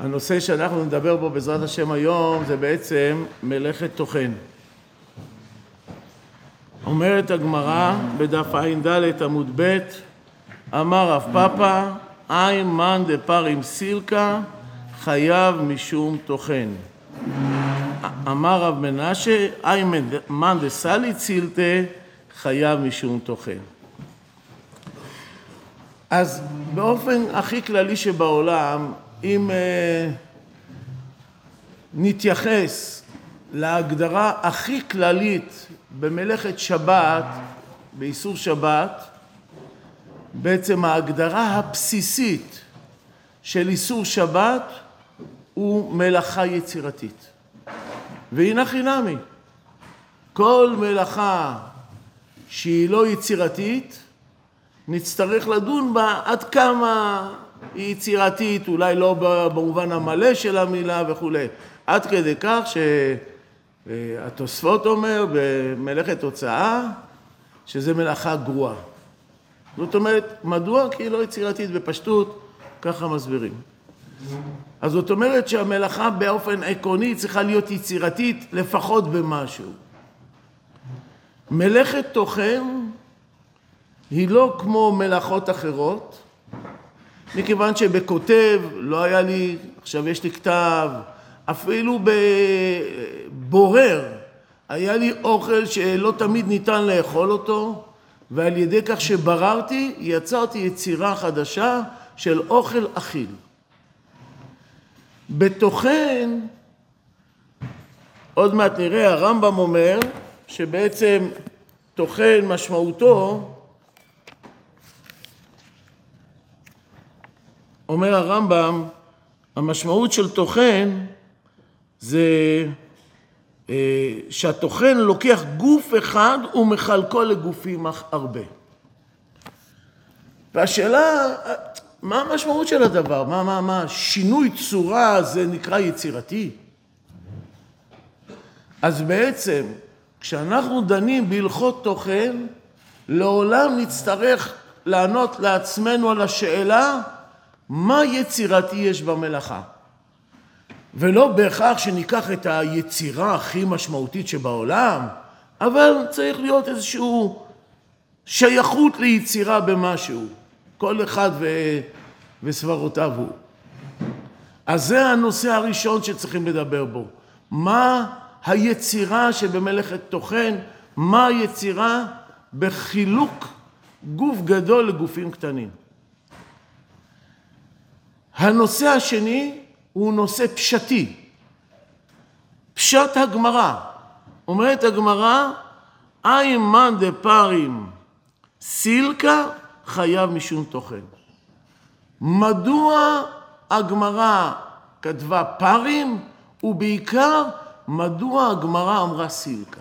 הנושא שאנחנו נדבר בו בעזרת השם היום זה בעצם מלאכת טוחן. אומרת הגמרא בדף ע"ד עמוד ב' אמר רב פאפא אי מאן דפרים סילקה חייב משום טוחן. אמר רב מנשה אי מאן דסלי צילתה חייב משום טוחן. אז באופן הכי כללי שבעולם, אם uh, נתייחס להגדרה הכי כללית במלאכת שבת, באיסור שבת, בעצם ההגדרה הבסיסית של איסור שבת הוא מלאכה יצירתית. והנה חינמי, כל מלאכה שהיא לא יצירתית, נצטרך לדון בה עד כמה היא יצירתית, אולי לא במובן המלא של המילה וכולי. עד כדי כך שהתוספות אומר במלאכת הוצאה שזה מלאכה גרועה. זאת אומרת, מדוע? כי היא לא יצירתית בפשטות, ככה מסבירים. אז זאת אומרת שהמלאכה באופן עקרוני צריכה להיות יצירתית לפחות במשהו. מלאכת תוכן היא לא כמו מלאכות אחרות, מכיוון שבכותב לא היה לי, עכשיו יש לי כתב, אפילו בבורר היה לי אוכל שלא תמיד ניתן לאכול אותו, ועל ידי כך שבררתי, יצרתי יצירה חדשה של אוכל אכיל. בתוכן, עוד מעט נראה, הרמב"ם אומר שבעצם תוכן משמעותו אומר הרמב"ם, המשמעות של טוחן זה אה, שהטוחן לוקח גוף אחד ומחלקו לגופים הרבה. והשאלה, מה המשמעות של הדבר? מה, מה, מה, שינוי צורה זה נקרא יצירתי? אז בעצם, כשאנחנו דנים בהלכות תוכן, לעולם נצטרך לענות לעצמנו על השאלה מה יצירתי יש במלאכה. ולא בהכרח שניקח את היצירה הכי משמעותית שבעולם, אבל צריך להיות איזושהי שייכות ליצירה במשהו, כל אחד ו... וסברותיו הוא. אז זה הנושא הראשון שצריכים לדבר בו. מה היצירה שבמלאכת טוחן, מה היצירה בחילוק גוף גדול לגופים קטנים. הנושא השני הוא נושא פשטי. פשט הגמרא. אומרת הגמרא, מאן דפרים סילקה חייב משום תוכן. מדוע הגמרא כתבה פרים, ובעיקר מדוע הגמרא אמרה סילקה?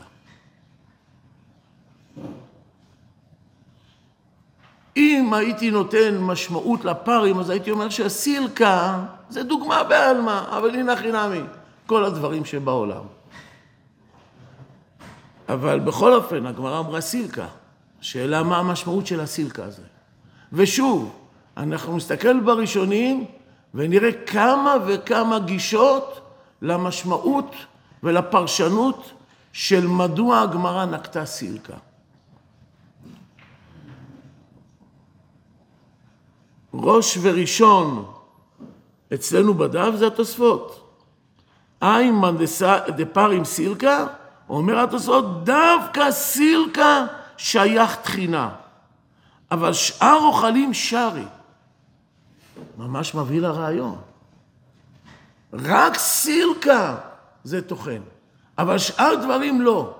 אם הייתי נותן משמעות לפרים, אז הייתי אומר שהסילקה זה דוגמה בעלמא, אבל הנה חינמי, כל הדברים שבעולם. אבל בכל אופן, הגמרא אמרה סילקה. שאלה מה המשמעות של הסילקה הזה. ושוב, אנחנו נסתכל בראשונים ונראה כמה וכמה גישות למשמעות ולפרשנות של מדוע הגמרא נקטה סילקה. ראש וראשון אצלנו בדף זה התוספות. איימן דפרים סילקה, אומר התוספות, דווקא סילקה שייך תחינה, אבל שאר אוכלים שרי. ממש מביא לרעיון. רק סילקה זה טוחן, אבל שאר דברים לא.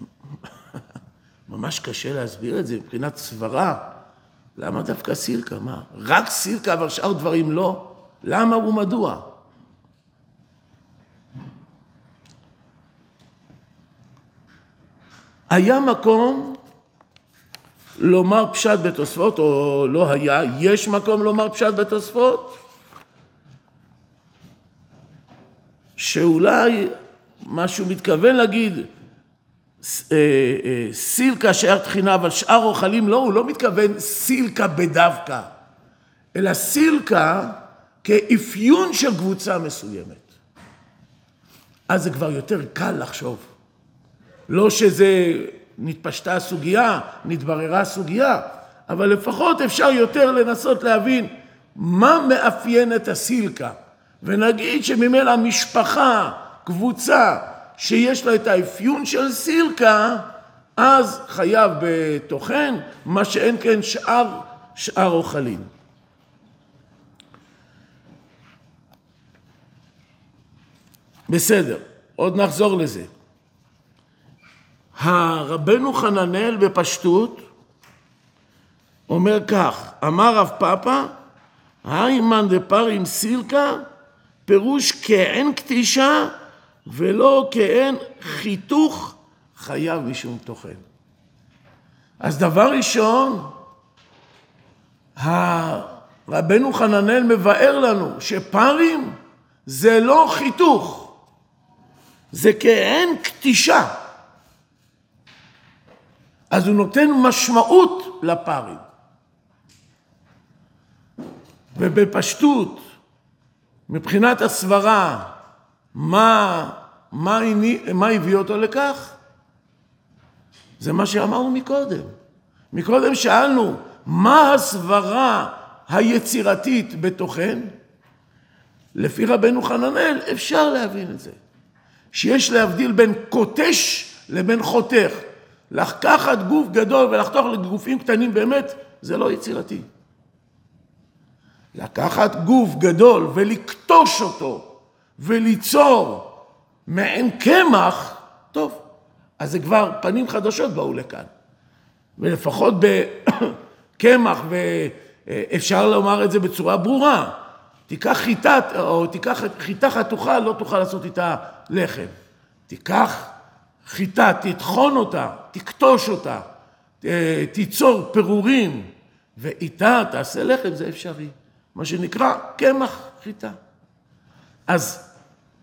ממש קשה להסביר את זה מבחינת סברה. למה דווקא סילקה? מה? רק סילקה אבל שאר דברים לא? למה ומדוע? היה מקום לומר פשט בתוספות, או לא היה, יש מקום לומר פשט בתוספות? שאולי מה שהוא מתכוון להגיד, סילקה שייך תחינה, אבל שאר אוכלים לא, הוא לא מתכוון סילקה בדווקא, אלא סילקה כאפיון של קבוצה מסוימת. אז זה כבר יותר קל לחשוב. לא שזה נתפשטה הסוגיה, נתבררה הסוגיה, אבל לפחות אפשר יותר לנסות להבין מה מאפיין את הסילקה. ונגיד שממילא משפחה, קבוצה, שיש לה את האפיון של סילקה, אז חייב בטוחן, מה שאין כן שאר, שאר אוכלים. בסדר, עוד נחזור לזה. הרבנו חננאל בפשטות אומר כך, אמר רב פאפא, היימן דפרים סילקה, פירוש כאין קטישה ולא כאין חיתוך חייב משום תוכן. אז דבר ראשון, רבנו חננאל מבאר לנו שפרים זה לא חיתוך, זה כאין קטישה. אז הוא נותן משמעות לפרים. ובפשטות, מבחינת הסברה, מה, מה, מה הביא אותו לכך? זה מה שאמרנו מקודם. מקודם שאלנו, מה הסברה היצירתית בתוכן? לפי רבנו חננאל אפשר להבין את זה. שיש להבדיל בין קוטש לבין חותך. לקחת גוף גדול ולחתוך לגופים קטנים באמת, זה לא יצירתי. לקחת גוף גדול ולקטוש אותו וליצור מעין קמח, טוב, אז זה כבר פנים חדשות באו לכאן. ולפחות בקמח, ואפשר לומר את זה בצורה ברורה, תיקח חיטה, או תיקח חיטה חתוכה, לא תוכל לעשות איתה לחם. תיקח חיטה, תטחון אותה, תקטוש אותה, תיצור פירורים, ואיתה תעשה לחם, זה אפשרי. מה שנקרא קמח חיטה. אז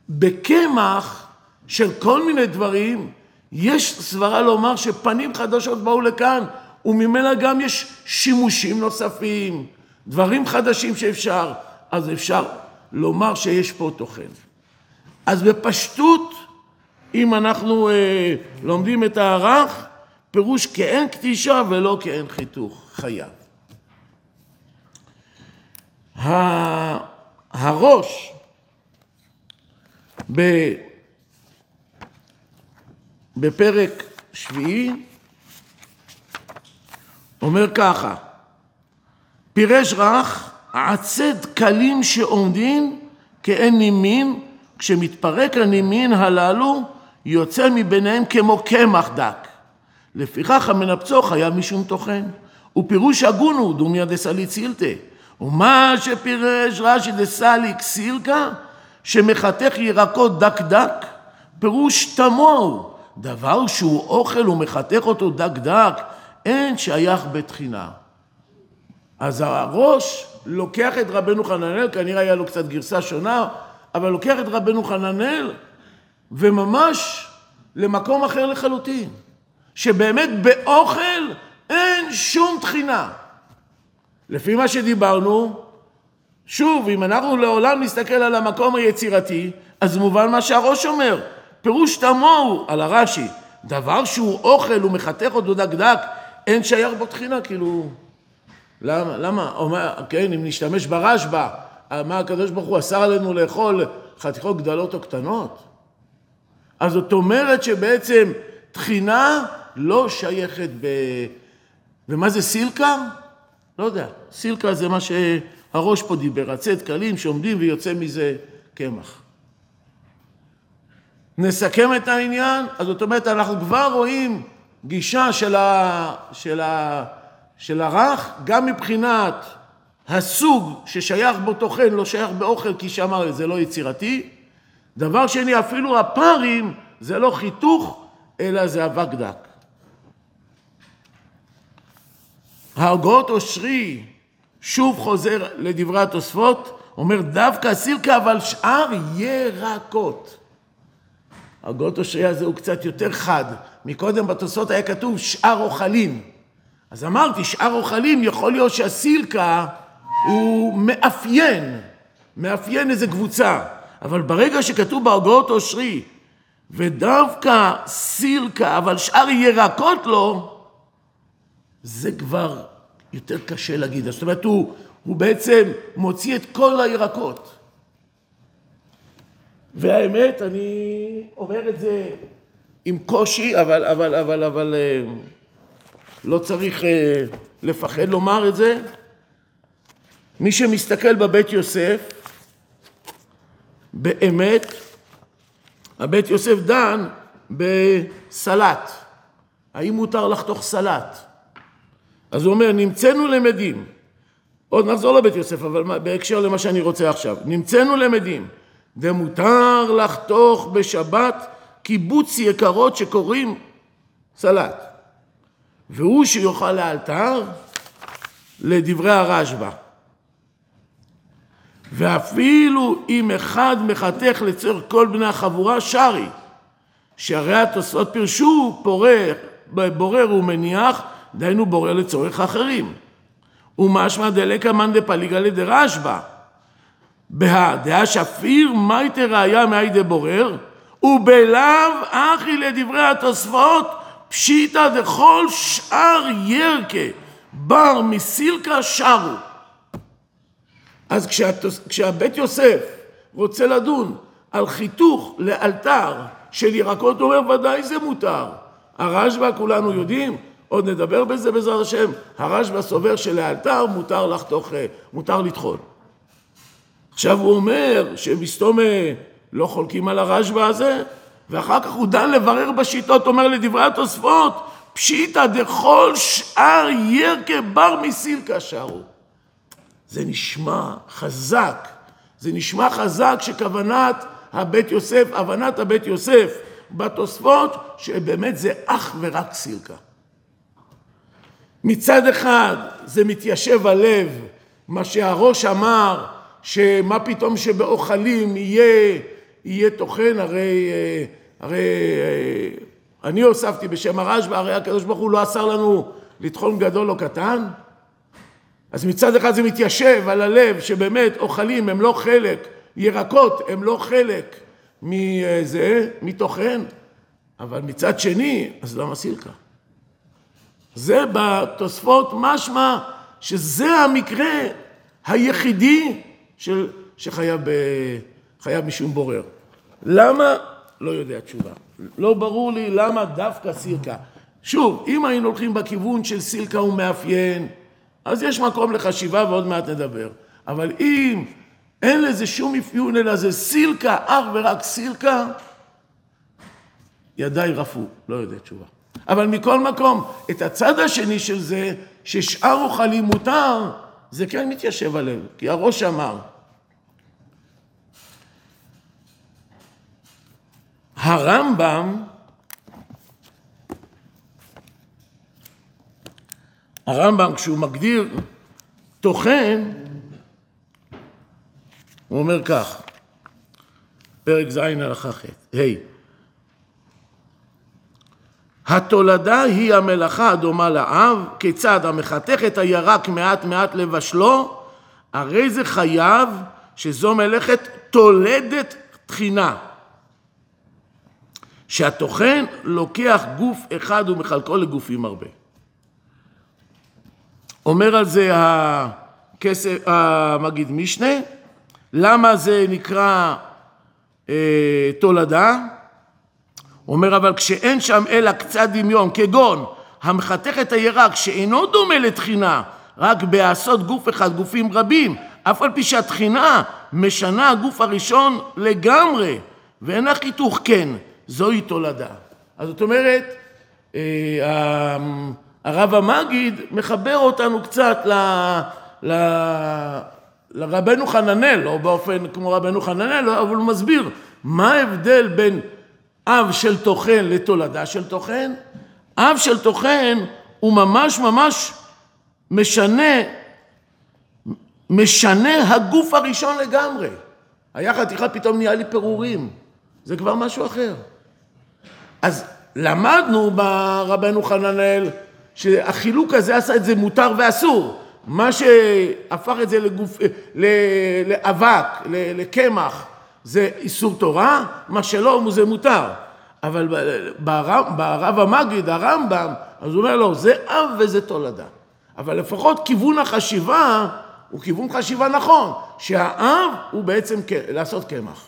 בקמח של כל מיני דברים, יש סברה לומר שפנים חדשות באו לכאן, וממילא גם יש שימושים נוספים, דברים חדשים שאפשר, אז אפשר לומר שיש פה תוכן. אז בפשטות, אם אנחנו אה, לומדים את הערך, פירוש כאין קטישה ולא כאין חיתוך, חייב. הראש בפרק שביעי אומר ככה, פירש רך עצד קלים שעומדים כאין נימין, כשמתפרק הנימין הללו יוצא מביניהם כמו קמח דק. לפיכך המנפצו חייב משום טוחן. ופירוש הגון הוא דומיה דסלית סילתא. ומה שפירש רש"י דסליק סילקה, שמחתך ירקות דק דק, פירוש תמוהו, דבר שהוא אוכל ומחתך אותו דק דק, אין שייך בתחינה. אז הראש לוקח את רבנו חננאל, כנראה היה לו קצת גרסה שונה, אבל לוקח את רבנו חננאל וממש למקום אחר לחלוטין, שבאמת באוכל אין שום תחינה. לפי מה שדיברנו, שוב, אם אנחנו לעולם נסתכל על המקום היצירתי, אז מובן מה שהראש אומר. פירוש תמוהו על הרש"י, דבר שהוא אוכל ומחתך אותו דק דק, אין שייך בו תחינה, כאילו... למה? למה? אומר, כן, אם נשתמש ברשב"א, מה הקדוש ברוך הוא אסר עלינו לאכול חתיכות גדולות או קטנות? אז זאת אומרת שבעצם תחינה לא שייכת ב... ומה זה סילקה? לא יודע, סילקה זה מה שהראש פה דיבר, עצי דקלים שעומדים ויוצא מזה קמח. נסכם את העניין, אז זאת אומרת, אנחנו כבר רואים גישה של, ה, של, ה, של הרך, גם מבחינת הסוג ששייך בו טוחן, לא שייך באוכל, כי שאמר, זה לא יצירתי. דבר שני, אפילו הפרים זה לא חיתוך, אלא זה אבק דק. ההגות אושרי שוב חוזר לדברי התוספות, אומר דווקא סילקה אבל שאר ירקות. הגות אושרי הזה הוא קצת יותר חד. מקודם בתוספות היה כתוב שאר אוכלים. אז אמרתי, שאר אוכלים יכול להיות שהסילקה הוא מאפיין מאפיין איזה קבוצה. אבל ברגע שכתוב בהרגעות אושרי, ודווקא סילקה, אבל שאר ירקות לו, זה כבר יותר קשה להגיד. זאת אומרת, הוא, הוא בעצם מוציא את כל הירקות. והאמת, אני אומר את זה עם קושי, אבל, אבל, אבל, אבל אה, לא צריך אה, לפחד לומר את זה. מי שמסתכל בבית יוסף, באמת, הבית יוסף דן בסלט. האם מותר לחתוך סלט? אז הוא אומר, נמצאנו למדים. עוד נחזור לבית יוסף, אבל בהקשר למה שאני רוצה עכשיו. נמצאנו למדים. ומותר לחתוך בשבת קיבוץ יקרות שקוראים סלט. והוא שיאכל לאלתר לדברי הרשב"א. ואפילו אם אחד מחתך לצורך כל בני החבורה שרי, שהרי התוספות פירשו פורר, בורר ומניח, דהיינו בורר לצורך אחרים. ומשמע דלקא מאן דפליגא לדרשב"א. בהא שפיר מייטה ראיה מאי דבורר, ובלאו אחי לדברי התוספות פשיטא דכל שאר ירקה בר מסילקה שרו. אז כשהתוס... כשהבית יוסף רוצה לדון על חיתוך לאלתר של ירקות, הוא אומר ודאי זה מותר. הרשב"א כולנו יודעים, עוד נדבר בזה בעזרת השם, הרשב"א סובר שלאלתר מותר לחתוך, מותר לטחון. עכשיו הוא אומר שמסתומה לא חולקים על הרשב"א הזה, ואחר כך הוא דן לברר בשיטות, אומר לדברי התוספות, פשיטא דכל שאר ירקה בר מסילקה שרו. זה נשמע חזק, זה נשמע חזק שכוונת הבית יוסף, הבנת הבית יוסף בתוספות, שבאמת זה אך ורק סילקה. מצד אחד זה מתיישב הלב, מה שהראש אמר, שמה פתאום שבאוכלים יהיה, יהיה טוחן, הרי, הרי אני הוספתי בשם הרשב"א, הרי הקדוש ברוך הוא לא אסר לנו לטחון גדול או קטן, אז מצד אחד זה מתיישב על הלב שבאמת אוכלים הם לא חלק, ירקות הם לא חלק מזה, מתוכן, אבל מצד שני, אז למה סילקה? זה בתוספות משמע שזה המקרה היחידי של, שחייב ב, משום בורר. למה? לא יודע תשובה. לא ברור לי למה דווקא סילקה. שוב, אם היינו הולכים בכיוון של סילקה הוא מאפיין, אז יש מקום לחשיבה ועוד מעט נדבר. אבל אם אין לזה שום אפיון אלא זה סילקה, אך ורק סילקה, ידיי רפו, לא יודע תשובה. אבל מכל מקום, את הצד השני של זה, ששאר אוכלים מותר, זה כן מתיישב עליהם, כי הראש אמר. הרמב"ם הרמב"ם כשהוא מגדיר טוחן, הוא אומר כך, פרק ז' הלכה ח', ה' התולדה היא המלאכה הדומה לאב, כיצד המחתך את הירק מעט מעט לבשלו, הרי זה חייב שזו מלאכת תולדת תחינה. שהטוחן לוקח גוף אחד ומחלקו לגופים הרבה. אומר על זה הכסף, המגיד משנה, למה זה נקרא אה, תולדה? אומר אבל כשאין שם אלא קצת דמיון, כגון המחתך את הירק שאינו דומה לתחינה, רק בעשות גוף אחד, גופים רבים, אף על פי שהתחינה משנה הגוף הראשון לגמרי, ואין החיתוך כן, זוהי תולדה. אז זאת אומרת, אה, הרב המגיד מחבר אותנו קצת ל, ל, לרבנו חננאל, לא באופן כמו רבנו חננאל, אבל הוא מסביר מה ההבדל בין אב של טוחן לתולדה של טוחן. אב של טוחן הוא ממש ממש משנה, משנה הגוף הראשון לגמרי. היה חתיכה פתאום נהיה לי פירורים, זה כבר משהו אחר. אז למדנו ברבנו חננאל שהחילוק הזה עשה את זה מותר ואסור. מה שהפך את זה לגוף, לאבק, לקמח, זה איסור תורה, מה שלא זה מותר. אבל ברב, ברב המגיד, הרמב"ם, אז הוא אומר לו, זה אב וזה תולדה. אבל לפחות כיוון החשיבה הוא כיוון חשיבה נכון, שהאב הוא בעצם לעשות קמח.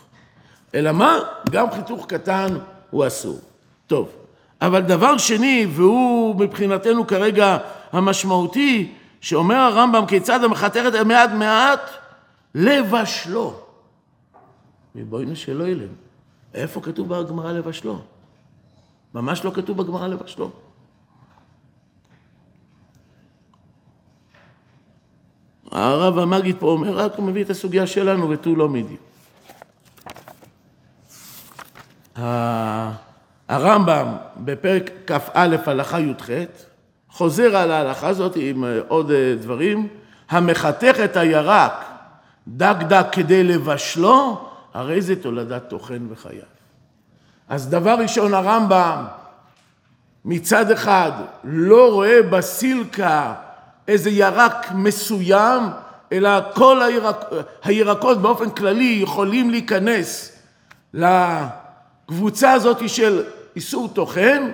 אלא מה? גם חיתוך קטן הוא אסור. טוב, אבל דבר שני, והוא מבחינתנו כרגע המשמעותי, שאומר הרמב"ם כיצד המחתרת מעט מעט לבשלו. מבואינו שלא ילם. איפה כתוב בגמרא לבשלו? ממש לא כתוב בגמרא לבשלו. הרב המגיד פה אומר, רק הוא מביא את הסוגיה שלנו ותו לא מידי. הרמב"ם בפרק כ"א הלכה י"ח חוזר על ההלכה הזאת עם עוד דברים, המחתך את הירק דק דק כדי לבשלו, הרי זה תולדת טוחן וחייו. אז דבר ראשון הרמב"ם מצד אחד לא רואה בסילקה איזה ירק מסוים, אלא כל הירק, הירקות באופן כללי יכולים להיכנס לקבוצה הזאת של איסור טוחן,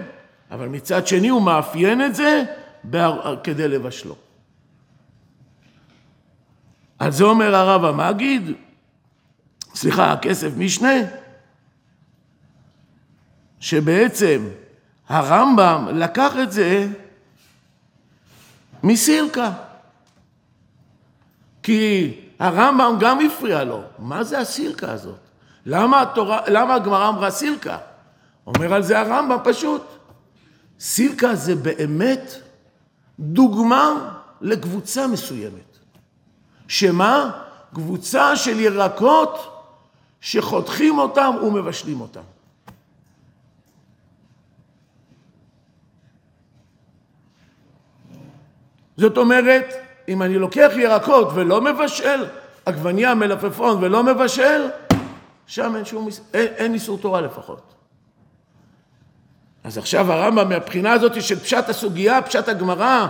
אבל מצד שני הוא מאפיין את זה כדי לבשלו. על זה אומר הרב המגיד, סליחה, הכסף משנה, שבעצם הרמב"ם לקח את זה מסילקה. כי הרמב"ם גם הפריע לו. מה זה הסילקה הזאת? למה, התורה, למה הגמרא אמרה סילקה? אומר על זה הרמב"ם פשוט. סילקה זה באמת דוגמה לקבוצה מסוימת. שמה? קבוצה של ירקות שחותכים אותם ומבשלים אותם. זאת אומרת, אם אני לוקח ירקות ולא מבשל, עגבניה, מלפפון ולא מבשל, שם אין שום, אין, אין איסור תורה לפחות. אז עכשיו הרמב"ם מהבחינה הזאת של פשט הסוגיה, פשט הגמרא,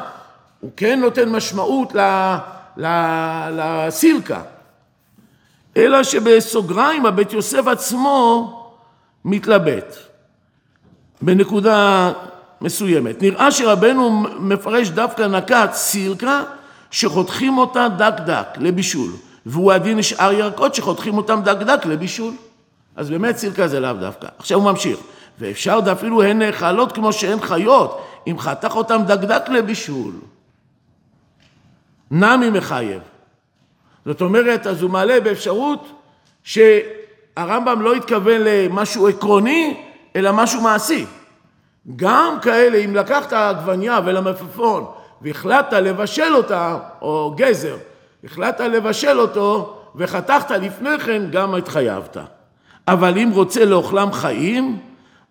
הוא כן נותן משמעות לסילקה. אלא שבסוגריים הבית יוסף עצמו מתלבט בנקודה מסוימת. נראה שרבנו מפרש דווקא נקט סילקה שחותכים אותה דק דק לבישול, והוא הדין לשאר ירקות שחותכים אותם דק דק לבישול. אז באמת סילקה זה לאו דווקא. עכשיו הוא ממשיך, ואפשר אפילו הן נאכלות כמו שהן חיות, אם חתך אותם דק דק לבישול. נמי מחייב. זאת אומרת, אז הוא מעלה באפשרות שהרמב"ם לא התכוון למשהו עקרוני, אלא משהו מעשי. גם כאלה, אם לקחת עגבניה ולמפפון והחלטת לבשל אותה, או גזר, החלטת לבשל אותו וחתכת לפני כן, גם התחייבת. אבל אם רוצה לאוכלם חיים,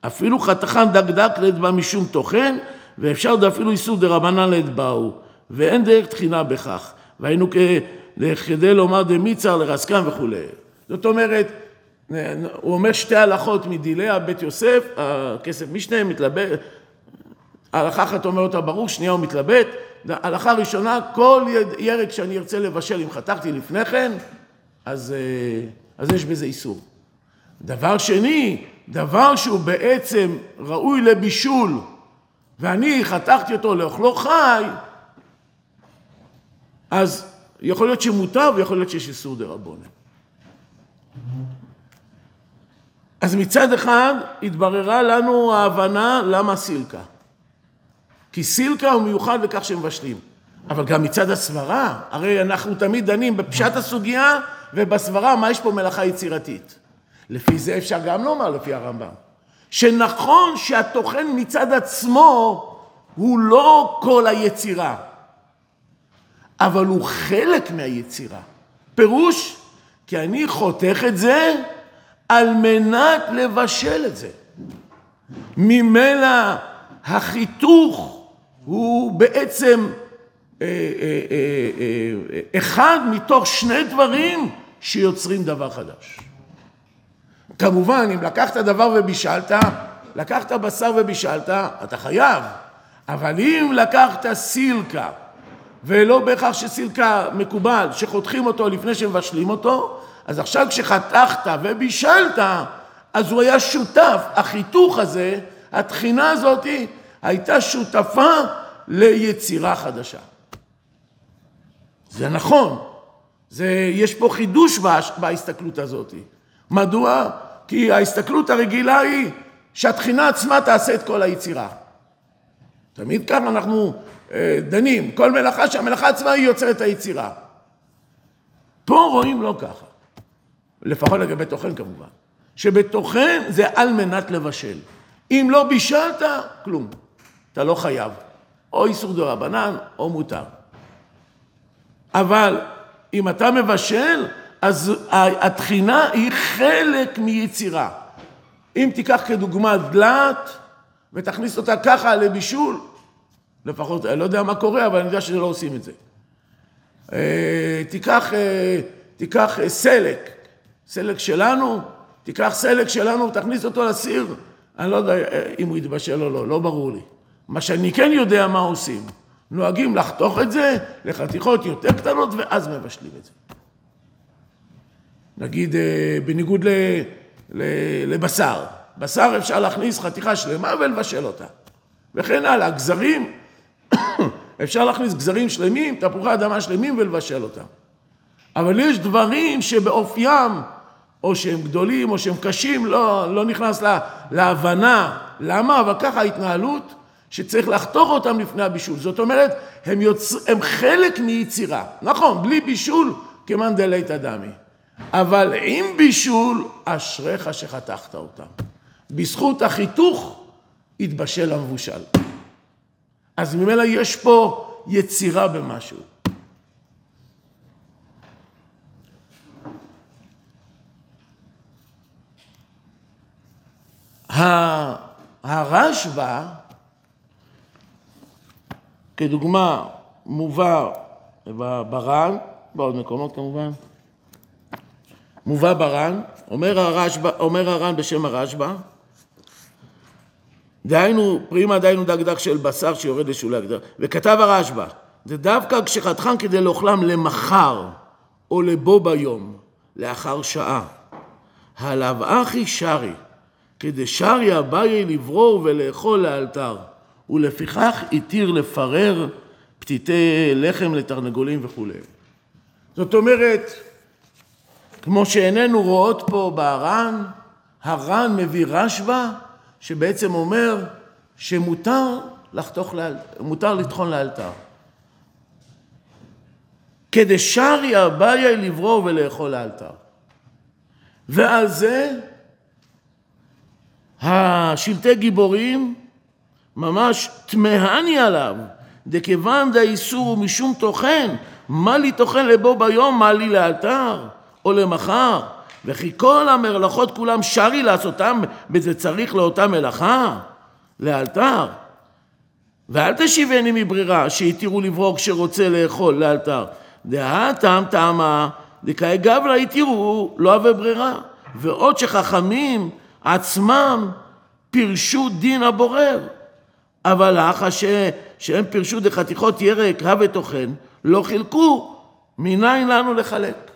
אפילו חתכן דקדק לדבא משום טוחן, ואפשר אפילו איסור דרבנן לדבאו, ואין דרך תחינה בכך. והיינו כדי לומר דמיצר לרסקן וכולי. זאת אומרת, הוא אומר שתי הלכות מדילי הבית יוסף, הכסף משנה מתלבט, הלכה אחת אומר אותה ברור, שנייה הוא מתלבט. הלכה ראשונה, כל ירק שאני ארצה לבשל, אם חתכתי לפני כן, אז, אז יש בזה איסור. דבר שני, דבר שהוא בעצם ראוי לבישול, ואני חתכתי אותו לאוכלו חי, אז יכול להיות שמותר ויכול להיות שיש איסור דה רבונה. אז מצד אחד התבררה לנו ההבנה למה סילקה. כי סילקה הוא מיוחד לכך שמבשלים. אבל גם מצד הסברה, הרי אנחנו תמיד דנים בפשט הסוגיה ובסברה מה יש פה מלאכה יצירתית. לפי זה אפשר גם לומר, לפי הרמב"ם, שנכון שהטוחן מצד עצמו הוא לא כל היצירה, אבל הוא חלק מהיצירה. פירוש, כי אני חותך את זה על מנת לבשל את זה. ממילא החיתוך הוא בעצם אה, אה, אה, אחד מתוך שני דברים שיוצרים דבר חדש. כמובן, אם לקחת דבר ובישלת, לקחת בשר ובישלת, אתה חייב. אבל אם לקחת סילקה ולא בהכרח שסילקה מקובל, שחותכים אותו לפני שמבשלים אותו, אז עכשיו כשחתכת ובישלת, אז הוא היה שותף, החיתוך הזה, התחינה הזאת, הייתה שותפה ליצירה חדשה. זה נכון, זה, יש פה חידוש בהסתכלות הזאת. מדוע? כי ההסתכלות הרגילה היא שהתחינה עצמה תעשה את כל היצירה. תמיד ככה אנחנו דנים, כל מלאכה שהמלאכה עצמה היא יוצרת היצירה. פה רואים לא ככה, לפחות לגבי טוחן כמובן, שבטוחן זה על מנת לבשל. אם לא בישלת, כלום, אתה לא חייב. או איסור דרבנן או מותר. אבל אם אתה מבשל, אז התחינה היא חלק מיצירה. אם תיקח כדוגמה דלת ותכניס אותה ככה לבישול, לפחות, אני לא יודע מה קורה, אבל אני יודע שלא עושים את זה. אה, תיקח, אה, תיקח אה, סלק, סלק שלנו, תיקח סלק שלנו ותכניס אותו לסיר, אני לא יודע אם הוא יתבשל או לא, לא ברור לי. מה שאני כן יודע מה עושים, נוהגים לחתוך את זה לחתיכות יותר קטנות ואז מבשלים את זה. נגיד, בניגוד ל, ל, לבשר, בשר אפשר להכניס חתיכה שלמה ולבשל אותה. וכן הלאה, גזרים, אפשר להכניס גזרים שלמים, תפוחי אדמה שלמים ולבשל אותם. אבל יש דברים שבאופיים, או שהם גדולים או שהם קשים, לא, לא נכנס לה, להבנה. למה? אבל ככה ההתנהלות שצריך לחתוך אותם לפני הבישול. זאת אומרת, הם, יוצ... הם חלק מיצירה. נכון, בלי בישול, כמאן דלית דמי. אבל עם בישול, אשריך שחתכת אותם. בזכות החיתוך, התבשל המבושל. אז ממילא יש פה יצירה במשהו. הרשב"א, כדוגמה, מובא בר"ן, בעוד מקומות כמובן, מובא בר"ן, אומר, הרשב"א, אומר הר"ן בשם הרשב"א, דהיינו, פרימה דהיינו דקדק של בשר שיורד לשולי הגדר. וכתב הרשב"א, זה דווקא כשחתכם כדי לאוכלם למחר או לבו ביום, לאחר שעה. הלאו אחי שרי, כדי שרי אביי לברור ולאכול לאלתר, ולפיכך התיר לפרר פתיתי לחם לתרנגולים וכולי. זאת אומרת, כמו שעינינו רואות פה בהר"ן, הר"ן מביא רשב"א שבעצם אומר שמותר לחתוך, מותר לטחון לאלתר. כדי שרי אביי לברור ולאכול לאלתר. ועל זה השלטי גיבורים ממש תמהני עליו, דכיוון דאיסור הוא משום טוחן, מה לי טוחן לבו ביום, מה לי לאלתר או למחר. וכי כל המלאכות כולם שרי לעשותם, וזה צריך לאותה מלאכה, לאלתר. ואל תשיבני מברירה, שהתירו לברור כשרוצה לאכול לאלתר. דהתם טעמה, דקאי גבלה התירו, לא אהבה ברירה. ועוד שחכמים עצמם פירשו דין הבורר. אבל אחא שהם פירשו דחתיכות ירק, הווה טוחן, לא חילקו, מניין לנו לחלק.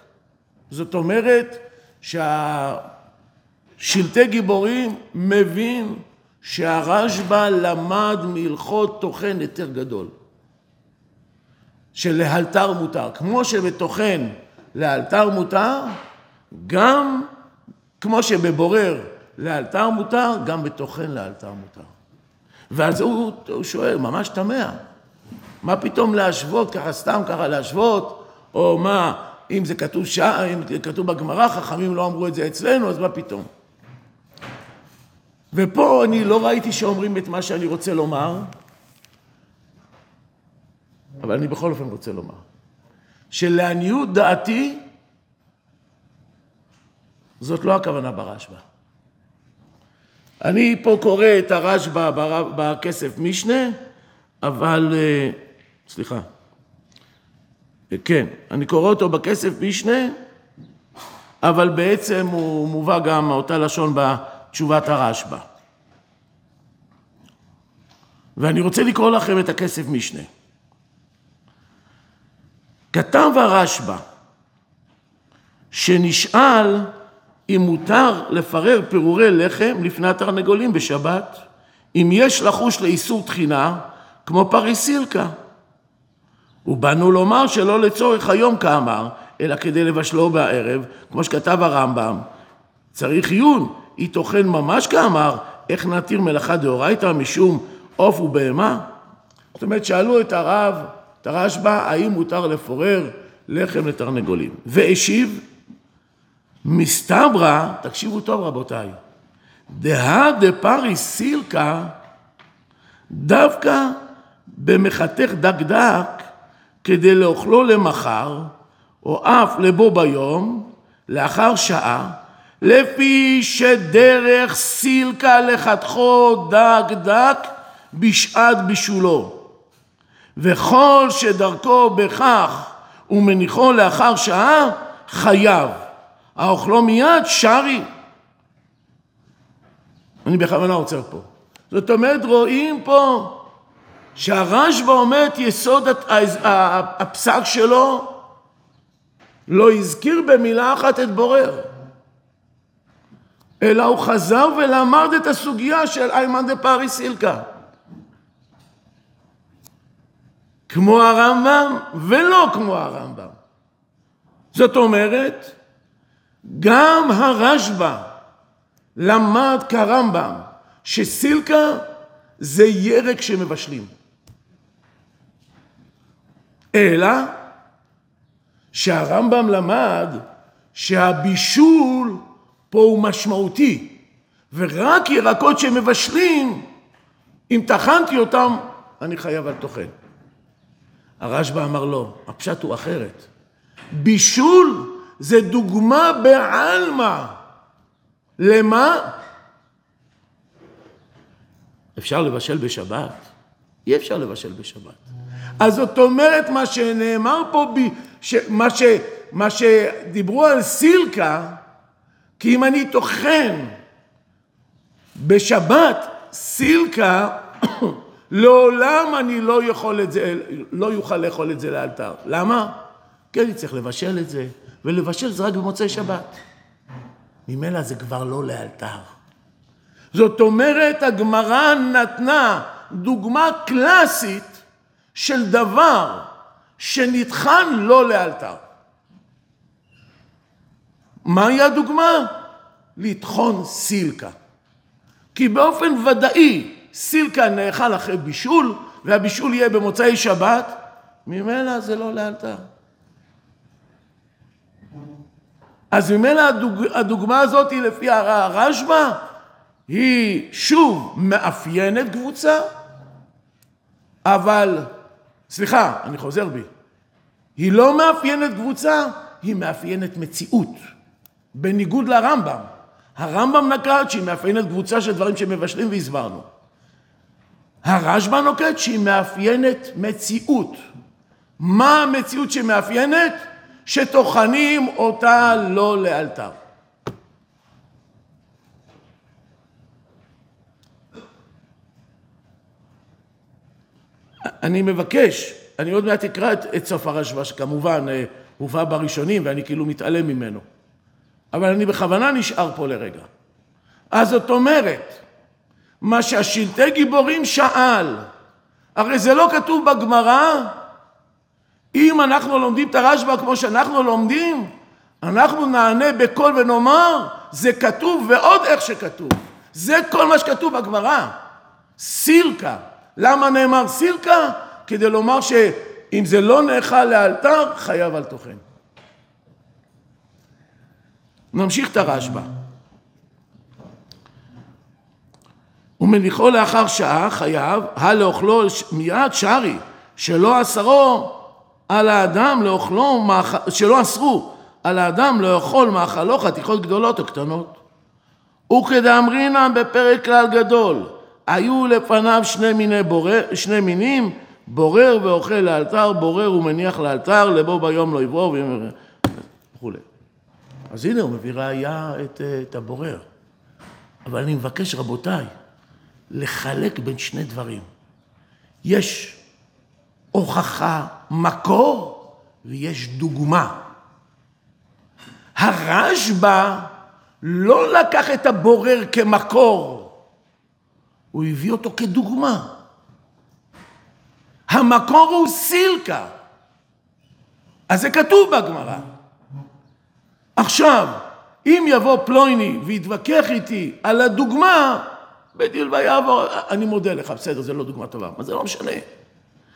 זאת אומרת, שהשלטי גיבורים מבין שהרשב"א למד מהלכות טוחן יותר גדול. שלאלתר מותר. כמו שבטוחן לאלתר מותר, גם כמו שבבורר לאלתר מותר, גם בטוחן לאלתר מותר. זה הוא, הוא שואל, ממש תמה. מה פתאום להשוות, ככה סתם ככה להשוות, או מה, אם זה כתוב, שע, אם זה כתוב בגמרא, חכמים לא אמרו את זה אצלנו, אז מה פתאום? ופה אני לא ראיתי שאומרים את מה שאני רוצה לומר, אבל אני בכל אופן רוצה לומר, שלעניות דעתי, זאת לא הכוונה ברשב"א. אני פה קורא את הרשב"א בכסף משנה, אבל, אה, סליחה, כן, אני קורא אותו בכסף משנה, אבל בעצם הוא מובא גם אותה לשון בתשובת הרשב"א. ואני רוצה לקרוא לכם את הכסף משנה. כתב הרשב"א שנשאל אם מותר לפרר פירורי לחם לפני התרנגולים בשבת, אם יש לחוש לאיסור תחינה, כמו פריסילקה. ובאנו לומר שלא לצורך היום כאמר, אלא כדי לבשלו בערב, כמו שכתב הרמב"ם. צריך עיון, היא טוחן ממש כאמר, איך נתיר מלאכה דאורייתא משום עוף ובהמה? זאת אומרת, שאלו את הרב, את הרשב"א, האם מותר לפורר לחם לתרנגולים. והשיב, מסתברא, תקשיבו טוב רבותיי, דהא דפריס סילקה, דווקא במחתך דקדק, כדי לאוכלו למחר, או אף לבו ביום, לאחר שעה, לפי שדרך סילקה לחתכו דק דק בשעת בישולו. וכל שדרכו בכך ומניחו לאחר שעה, חייב. האוכלו מיד שרי. אני בכוונה עוצר פה. זאת אומרת, רואים פה שהרשב"א אומר את יסוד הפסק שלו, לא הזכיר במילה אחת את בורר, אלא הוא חזר ולמד את הסוגיה של איימן דה פאריס סילקה. כמו הרמב"ם ולא כמו הרמב"ם. זאת אומרת, גם הרשב"א למד כרמב"ם שסילקה זה ירק שמבשלים. אלא שהרמב"ם למד שהבישול פה הוא משמעותי, ורק ירקות שמבשלים, אם טחנתי אותם, אני חייב על טוחן. הרשב"א אמר לא, הפשט הוא אחרת. בישול זה דוגמה בעלמא. למה? אפשר לבשל בשבת? אי אפשר לבשל בשבת. אז זאת אומרת, מה שנאמר פה, ש, מה, ש, מה שדיברו על סילקה, כי אם אני טוחן בשבת סילקה, לעולם אני לא יכול את זה, לא יוכל לאכול את זה לאלתר. למה? כי אני צריך לבשל את זה, ולבשל זה רק במוצאי שבת. ממילא זה כבר לא לאלתר. זאת אומרת, הגמרא נתנה דוגמה קלאסית של דבר שנטחן לא לאלתר. מהי הדוגמה? לטחון סילקה. כי באופן ודאי סילקה נאכל אחרי בישול, והבישול יהיה במוצאי שבת, ממילא זה לא לאלתר. אז ממילא הדוג... הדוגמה הזאת היא לפי הרשב"א, היא שוב מאפיינת קבוצה, אבל, סליחה, אני חוזר בי, היא לא מאפיינת קבוצה, היא מאפיינת מציאות, בניגוד לרמב"ם. הרמב"ם נקט שהיא מאפיינת קבוצה של דברים שמבשלים והסברנו. הרשב"א נוקט שהיא מאפיינת מציאות. מה המציאות שמאפיינת? שטוחנים אותה לא לאלתר. אני מבקש, אני עוד מעט אקרא את, את סוף הרשב"א, שכמובן אה, הובא בראשונים ואני כאילו מתעלם ממנו. אבל אני בכוונה נשאר פה לרגע. אז זאת אומרת, מה שהשלטי גיבורים שאל, הרי זה לא כתוב בגמרא, אם אנחנו לומדים את הרשב"א כמו שאנחנו לומדים, אנחנו נענה בקול ונאמר, זה כתוב ועוד איך שכתוב. זה כל מה שכתוב בגמרא. סילקה. למה נאמר סילקה? כדי לומר שאם זה לא נאכל לאלתר, חייב על תוכן. נמשיך את הרשב"א. ומניחו לאחר שעה חייב, הלאוכלו מיד שרי, שלא אסרו על האדם לאוכלו, שלא אסרו על האדם לאכול מאכלו חתיכות גדולות או קטנות. וכדאמרינן בפרק כלל גדול, היו לפניו שני מיני בורר, שני מינים, בורר ואוכל לאלתר, בורר ומניח לאלתר, לבוא ביום לא יברור וכולי. אז הנה הוא מביא ראייה את, את הבורר. אבל אני מבקש, רבותיי, לחלק בין שני דברים. יש הוכחה מקור ויש דוגמה. הרשב"א לא לקח את הבורר כמקור, הוא הביא אותו כדוגמה. המקור הוא סילקה. אז זה כתוב בגמרא. עכשיו, אם יבוא פלויני ויתווכח איתי על הדוגמה, בדיל ויעבור, אני מודה לך, בסדר, זה לא דוגמה טובה, אבל זה לא משנה.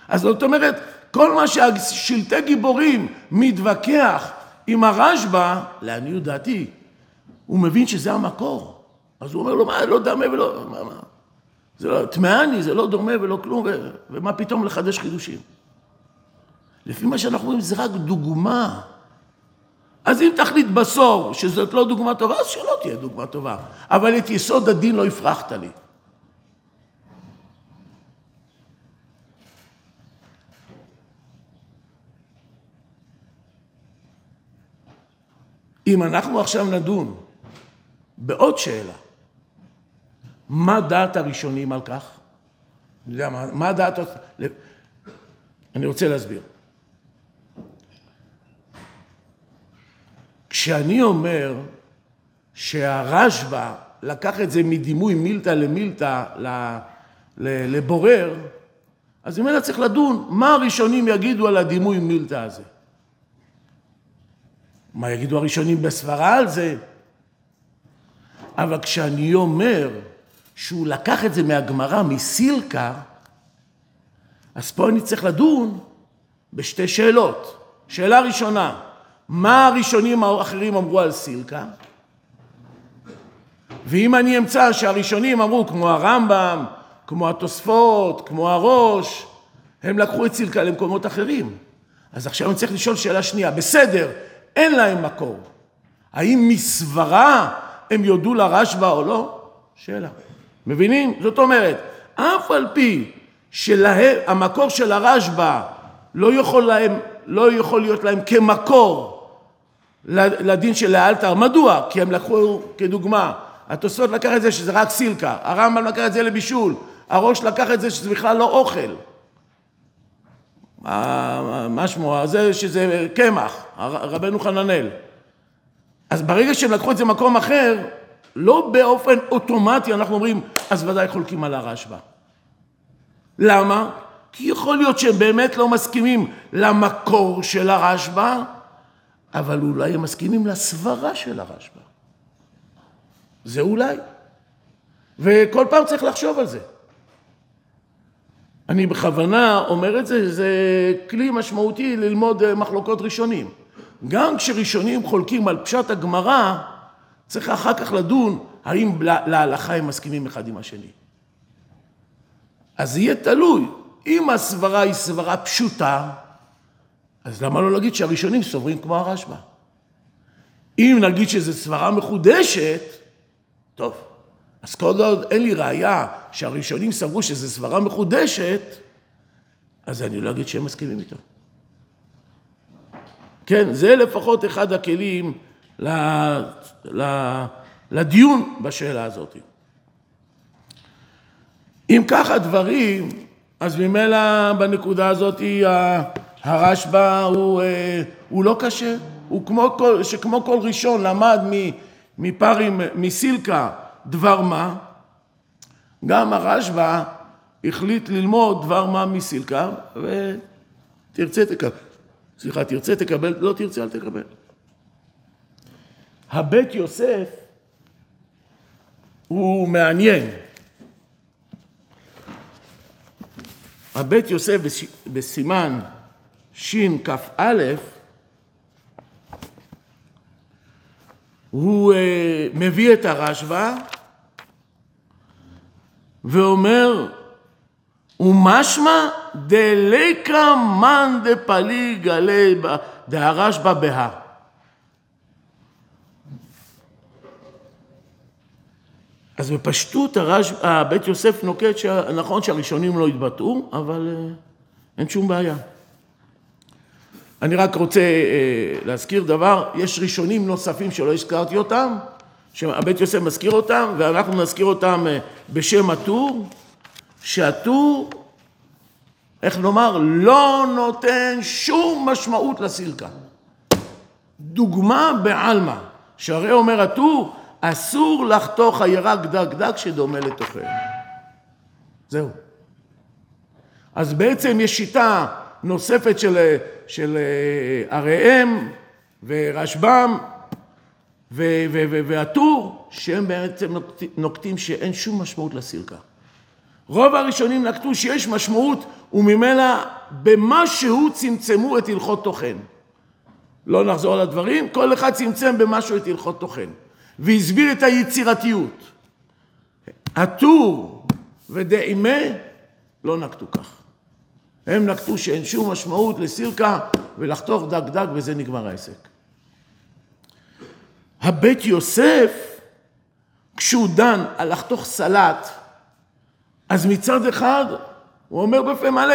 אז זאת אומרת, כל מה שהשלטי גיבורים מתווכח עם הרשב"א, לעניות דעתי, הוא מבין שזה המקור. אז הוא אומר לו, מה, לא דמה ולא... מה, מה? זה לא, טמאני, זה לא דומה ולא כלום, ו, ומה פתאום לחדש חידושים? לפי מה שאנחנו רואים, זה רק דוגמה. אז אם תחליט בסוף שזאת לא דוגמה טובה, אז שלא תהיה דוגמה טובה. אבל את יסוד הדין לא הפרחת לי. אם אנחנו עכשיו נדון בעוד שאלה, מה דעת הראשונים על כך? אני יודע מה, מה דעת... אני רוצה להסביר. כשאני אומר שהרשב"א לקח את זה מדימוי מילתא למילתא לבורר, אז ממילא צריך לדון מה הראשונים יגידו על הדימוי מילתא הזה. מה יגידו הראשונים בסברה על זה? אבל כשאני אומר שהוא לקח את זה מהגמרא, מסילקה, אז פה אני צריך לדון בשתי שאלות. שאלה ראשונה, מה הראשונים האחרים אמרו על סילקה? ואם אני אמצא שהראשונים אמרו, כמו הרמב"ם, כמו התוספות, כמו הראש, הם לקחו את סילקה למקומות אחרים. אז עכשיו אני צריך לשאול שאלה שנייה, בסדר, אין להם מקור. האם מסברה הם יודו לרשב"א או לא? שאלה. מבינים? זאת אומרת, אף על פי שהמקור של הרשב"א לא לא יכול להיות להם כמקור לדין של לאלתר. מדוע? כי הם לקחו כדוגמה, התוספות לקח את זה שזה רק סילקה, הרמב"ם לקח את זה לבישול, הראש לקח את זה שזה בכלל לא אוכל. מה שמו? זה שזה קמח, רבנו חננאל. אז ברגע שהם לקחו את זה למקום אחר, לא באופן אוטומטי אנחנו אומרים, אז ודאי חולקים על הרשב"א. למה? כי יכול להיות שהם באמת לא מסכימים למקור של הרשב"א, אבל אולי הם מסכימים לסברה של הרשב"א. זה אולי. וכל פעם צריך לחשוב על זה. אני בכוונה אומר את זה, זה כלי משמעותי ללמוד אה, מחלוקות ראשונים. גם כשראשונים חולקים על פשט הגמרא, צריך אחר כך לדון האם להלכה הם מסכימים אחד עם השני. אז זה יהיה תלוי. אם הסברה היא סברה פשוטה, אז למה לא להגיד שהראשונים סוברים כמו הרשב"א? אם נגיד שזו סברה מחודשת, טוב, אז כל עוד אין לי ראייה שהראשונים סברו שזו סברה מחודשת, אז אני לא אגיד שהם מסכימים איתו. כן, זה לפחות אחד הכלים לדיון בשאלה הזאת. אם כך הדברים, אז ממילא בנקודה הזאת הרשב"א הוא, אה, הוא לא קשה, הוא כמו כל, שכמו כל ראשון למד מפרים, מסילקה דבר מה, גם הרשב"א החליט ללמוד דבר מה מסילקה, ותרצה תקבל, סליחה, תרצה תקבל, לא תרצה אל תקבל. הבית יוסף הוא מעניין. הבית יוסף בסימן שכ"א הוא אה, מביא את הרשב"א ואומר, ומשמע דליקה מאן דפליג עלי דהרשב"א בהא. אז בפשטות הרש... בית יוסף נוקט שנכון שהראשונים לא התבטאו, אבל אה, אין שום בעיה. אני רק רוצה אה, להזכיר דבר, יש ראשונים נוספים שלא הזכרתי אותם, שהבית יוסף מזכיר אותם, ואנחנו נזכיר אותם אה, בשם הטור, שהטור איך נאמר, לא נותן שום משמעות לסילקה. דוגמה בעלמא, שהרי אומר הטור, אסור לחתוך עיירה גדק דק שדומה לתוכן. זהו. אז בעצם יש שיטה נוספת של, של הראם ורשב"ם והטור, שהם בעצם נוקטים, שאין שום משמעות לסילקה. רוב הראשונים נקטו שיש משמעות וממילא במשהו צמצמו את הלכות תוכן. לא נחזור על הדברים, כל אחד צמצם במשהו את הלכות תוכן והסביר את היצירתיות. הטור ודעימה לא נקטו כך. הם נקטו שאין שום משמעות לסירקה ולחתוך דק דק וזה נגמר העסק. הבית יוסף, כשהוא דן על לחתוך סלט, אז מצד אחד הוא אומר בפה מלא,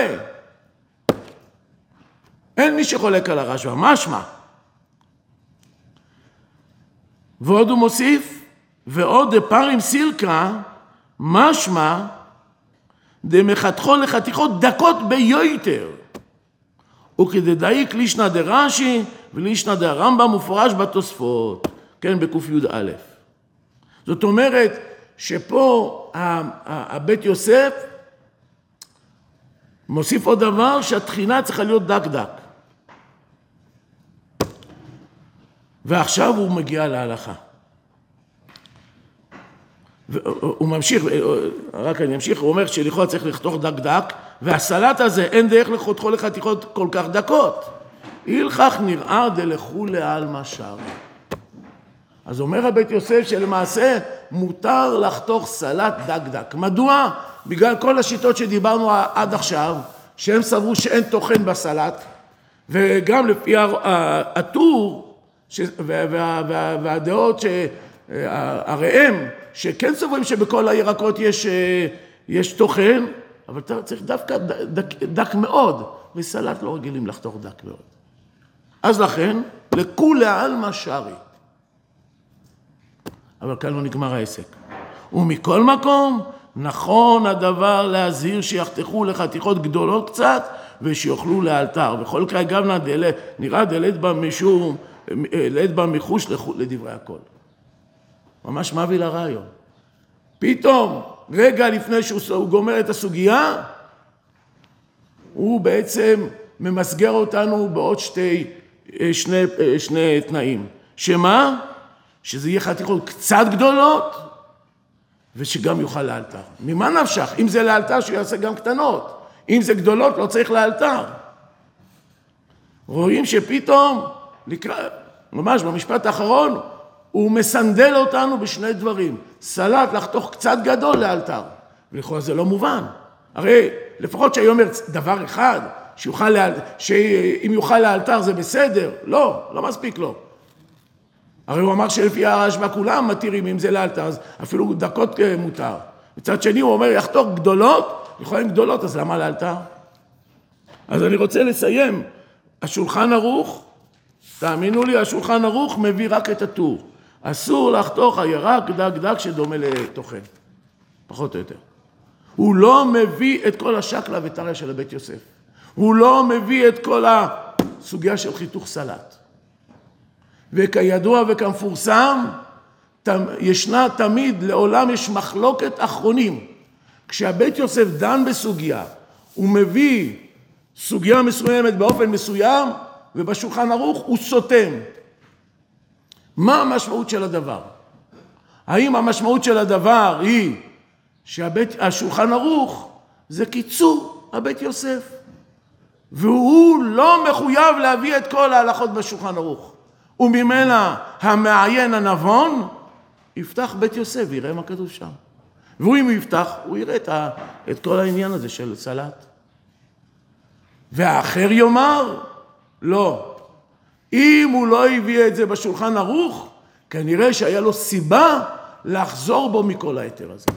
אין מי שחולק על הרשב"א, משמע. ועוד הוא מוסיף, ועוד דפרים סילקה, משמע דמחתכו לחתיכות דקות ביותר. וכדדאיק לישנא דרש"י ולישנא דרמב"ם מפורש בתוספות, כן, בקי"א. זאת אומרת שפה הבית יוסף מוסיף עוד דבר שהטחינה צריכה להיות דק דק. ועכשיו הוא מגיע להלכה. הוא ממשיך, רק אני אמשיך, הוא אומר שלכאורה צריך לחתוך דק דק, והסלט הזה אין דרך לחותכו לחתיכות כל כך דקות. הילכך נראה דלכולי עלמא שרי. אז אומר הבית יוסף שלמעשה מותר לחתוך סלט דק דק. מדוע? בגלל כל השיטות שדיברנו עד עכשיו, שהם סברו שאין תוכן בסלט, וגם לפי הטור והדעות שהראם שכן סוברים שבכל הירקות יש, אה, יש תוכן, אבל אתה צריך דווקא דק, דק מאוד, וסלט לא רגילים לחתוך דק מאוד. אז לכן, לכולי עלמא שרי. אבל כאן לא נגמר העסק. ומכל מקום, נכון הדבר להזהיר שיחתכו לחתיכות גדולות קצת ושיאכלו לאלתר. וכל כך גם נראה דלת בה משום, לית בה מחוש לדברי הכל. ממש מביא לרעיון. פתאום, רגע לפני שהוא גומר את הסוגיה, הוא בעצם ממסגר אותנו בעוד שתי, אה, שני, אה, שני תנאים. שמה? שזה יהיה חתיכות קצת גדולות ושגם יוכל לאלתר. ממה נפשך? אם זה לאלתר, שיעשה גם קטנות. אם זה גדולות, לא צריך לאלתר. רואים שפתאום, ממש במשפט האחרון, הוא מסנדל אותנו בשני דברים. סלט לחתוך קצת גדול לאלתר. ולכאורה זה לא מובן. הרי לפחות שהיום אומר דבר אחד, שיוכל לאל... שאם יוכל לאלתר זה בסדר. לא, לא מספיק לו. הרי הוא אמר שלפי הרשב"א כולם מתירים אם זה לאלתר, אז אפילו דקות אה, מותר. מצד שני הוא אומר יחתוך גדולות, יכולים גדולות, אז למה לאלתר? אז אני רוצה לסיים. השולחן ערוך, תאמינו לי, השולחן ערוך מביא רק את הטור. אסור לחתוך עיירה דק דק שדומה לתוכן, פחות או יותר. הוא לא מביא את כל השקלא וטריא של הבית יוסף. הוא לא מביא את כל הסוגיה של חיתוך סלט. וכידוע וכמפורסם, ישנה תמיד, לעולם יש מחלוקת אחרונים. כשהבית יוסף דן בסוגיה, הוא מביא סוגיה מסוימת באופן מסוים, ובשולחן ערוך הוא סותם. מה המשמעות של הדבר? האם המשמעות של הדבר היא שהשולחן ערוך זה קיצור הבית יוסף, והוא לא מחויב להביא את כל ההלכות בשולחן ערוך. וממילא המעיין הנבון יפתח בית יוסף ויראה מה כתוב שם. ואם הוא יפתח, הוא יראה את כל העניין הזה של סלט. והאחר יאמר, לא, אם הוא לא הביא את זה בשולחן ערוך, כנראה שהיה לו סיבה לחזור בו מכל ההיתר הזה.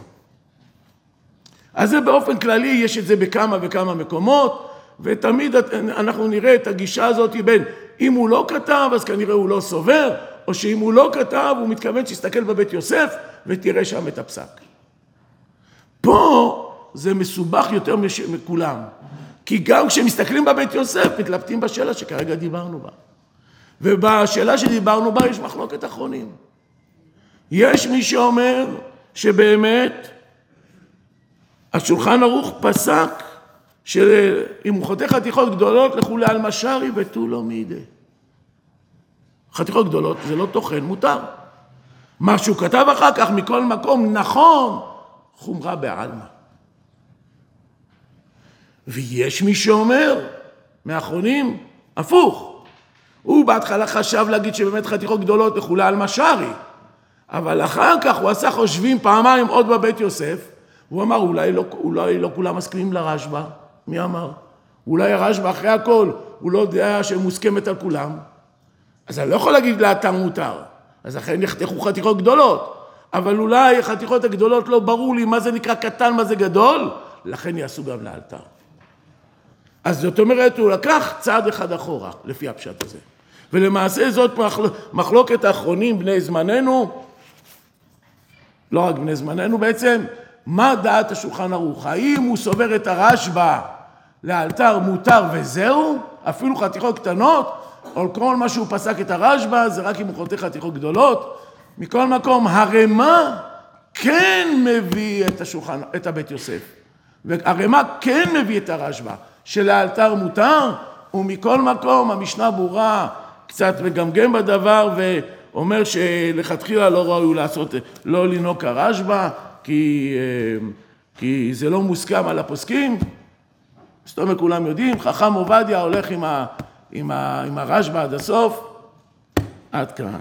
אז זה באופן כללי, יש את זה בכמה וכמה מקומות, ותמיד אנחנו נראה את הגישה הזאת בין אם הוא לא כתב, אז כנראה הוא לא סובר, או שאם הוא לא כתב, הוא מתכוון שיסתכל בבית יוסף ותראה שם את הפסק. פה זה מסובך יותר מכולם. כי גם כשמסתכלים בבית יוסף, מתלבטים בשאלה שכרגע דיברנו בה. ובשאלה שדיברנו בה יש מחלוקת אחרונים. יש מי שאומר שבאמת השולחן ערוך פסק שאם הוא חותך חתיכות גדולות, לכו לאל משארי ותו לא מידי. חתיכות גדולות זה לא טוחן, מותר. מה שהוא כתב אחר כך מכל מקום, נכון, חומרה בעלמא. ויש מי שאומר, מהאחרונים, הפוך. הוא בהתחלה חשב להגיד שבאמת חתיכות גדולות לכולה על משארי, אבל אחר כך הוא עשה חושבים פעמיים עוד בבית יוסף, הוא אמר, אולי לא, אולי לא כולם מסכימים לרשב"א. מי אמר? אולי הרשב"א אחרי הכל, הוא לא יודע שמוסכמת על כולם. אז אני לא יכול להגיד לאתר מותר. אז לכן נחתכו חתיכות גדולות. אבל אולי החתיכות הגדולות לא ברור לי מה זה נקרא קטן, מה זה גדול, לכן יעשו גם לאלתר. אז זאת אומרת, הוא לקח צעד אחד אחורה, לפי הפשט הזה. ולמעשה זאת מחל... מחלוקת האחרונים, בני זמננו, לא רק בני זמננו בעצם, מה דעת השולחן ערוך? האם הוא סובר את הרשב"א לאלתר מותר וזהו, אפילו חתיכות קטנות, או כל מה שהוא פסק את הרשב"א זה רק אם הוא חותך חתיכות גדולות? מכל מקום, הרמ"א כן מביא את השולחן, את הבית יוסף. והרמ"א כן מביא את הרשב"א, שלאלתר מותר, ומכל מקום המשנה ברורה קצת מגמגם בדבר ואומר שלכתחילה לא ראוי לעשות, לא לנהוג כרשב"א, כי, אה, כי זה לא מוסכם על הפוסקים. אומרת, כולם יודעים, חכם עובדיה הולך עם, עם, עם הרשב"א עד הסוף. עד כאן.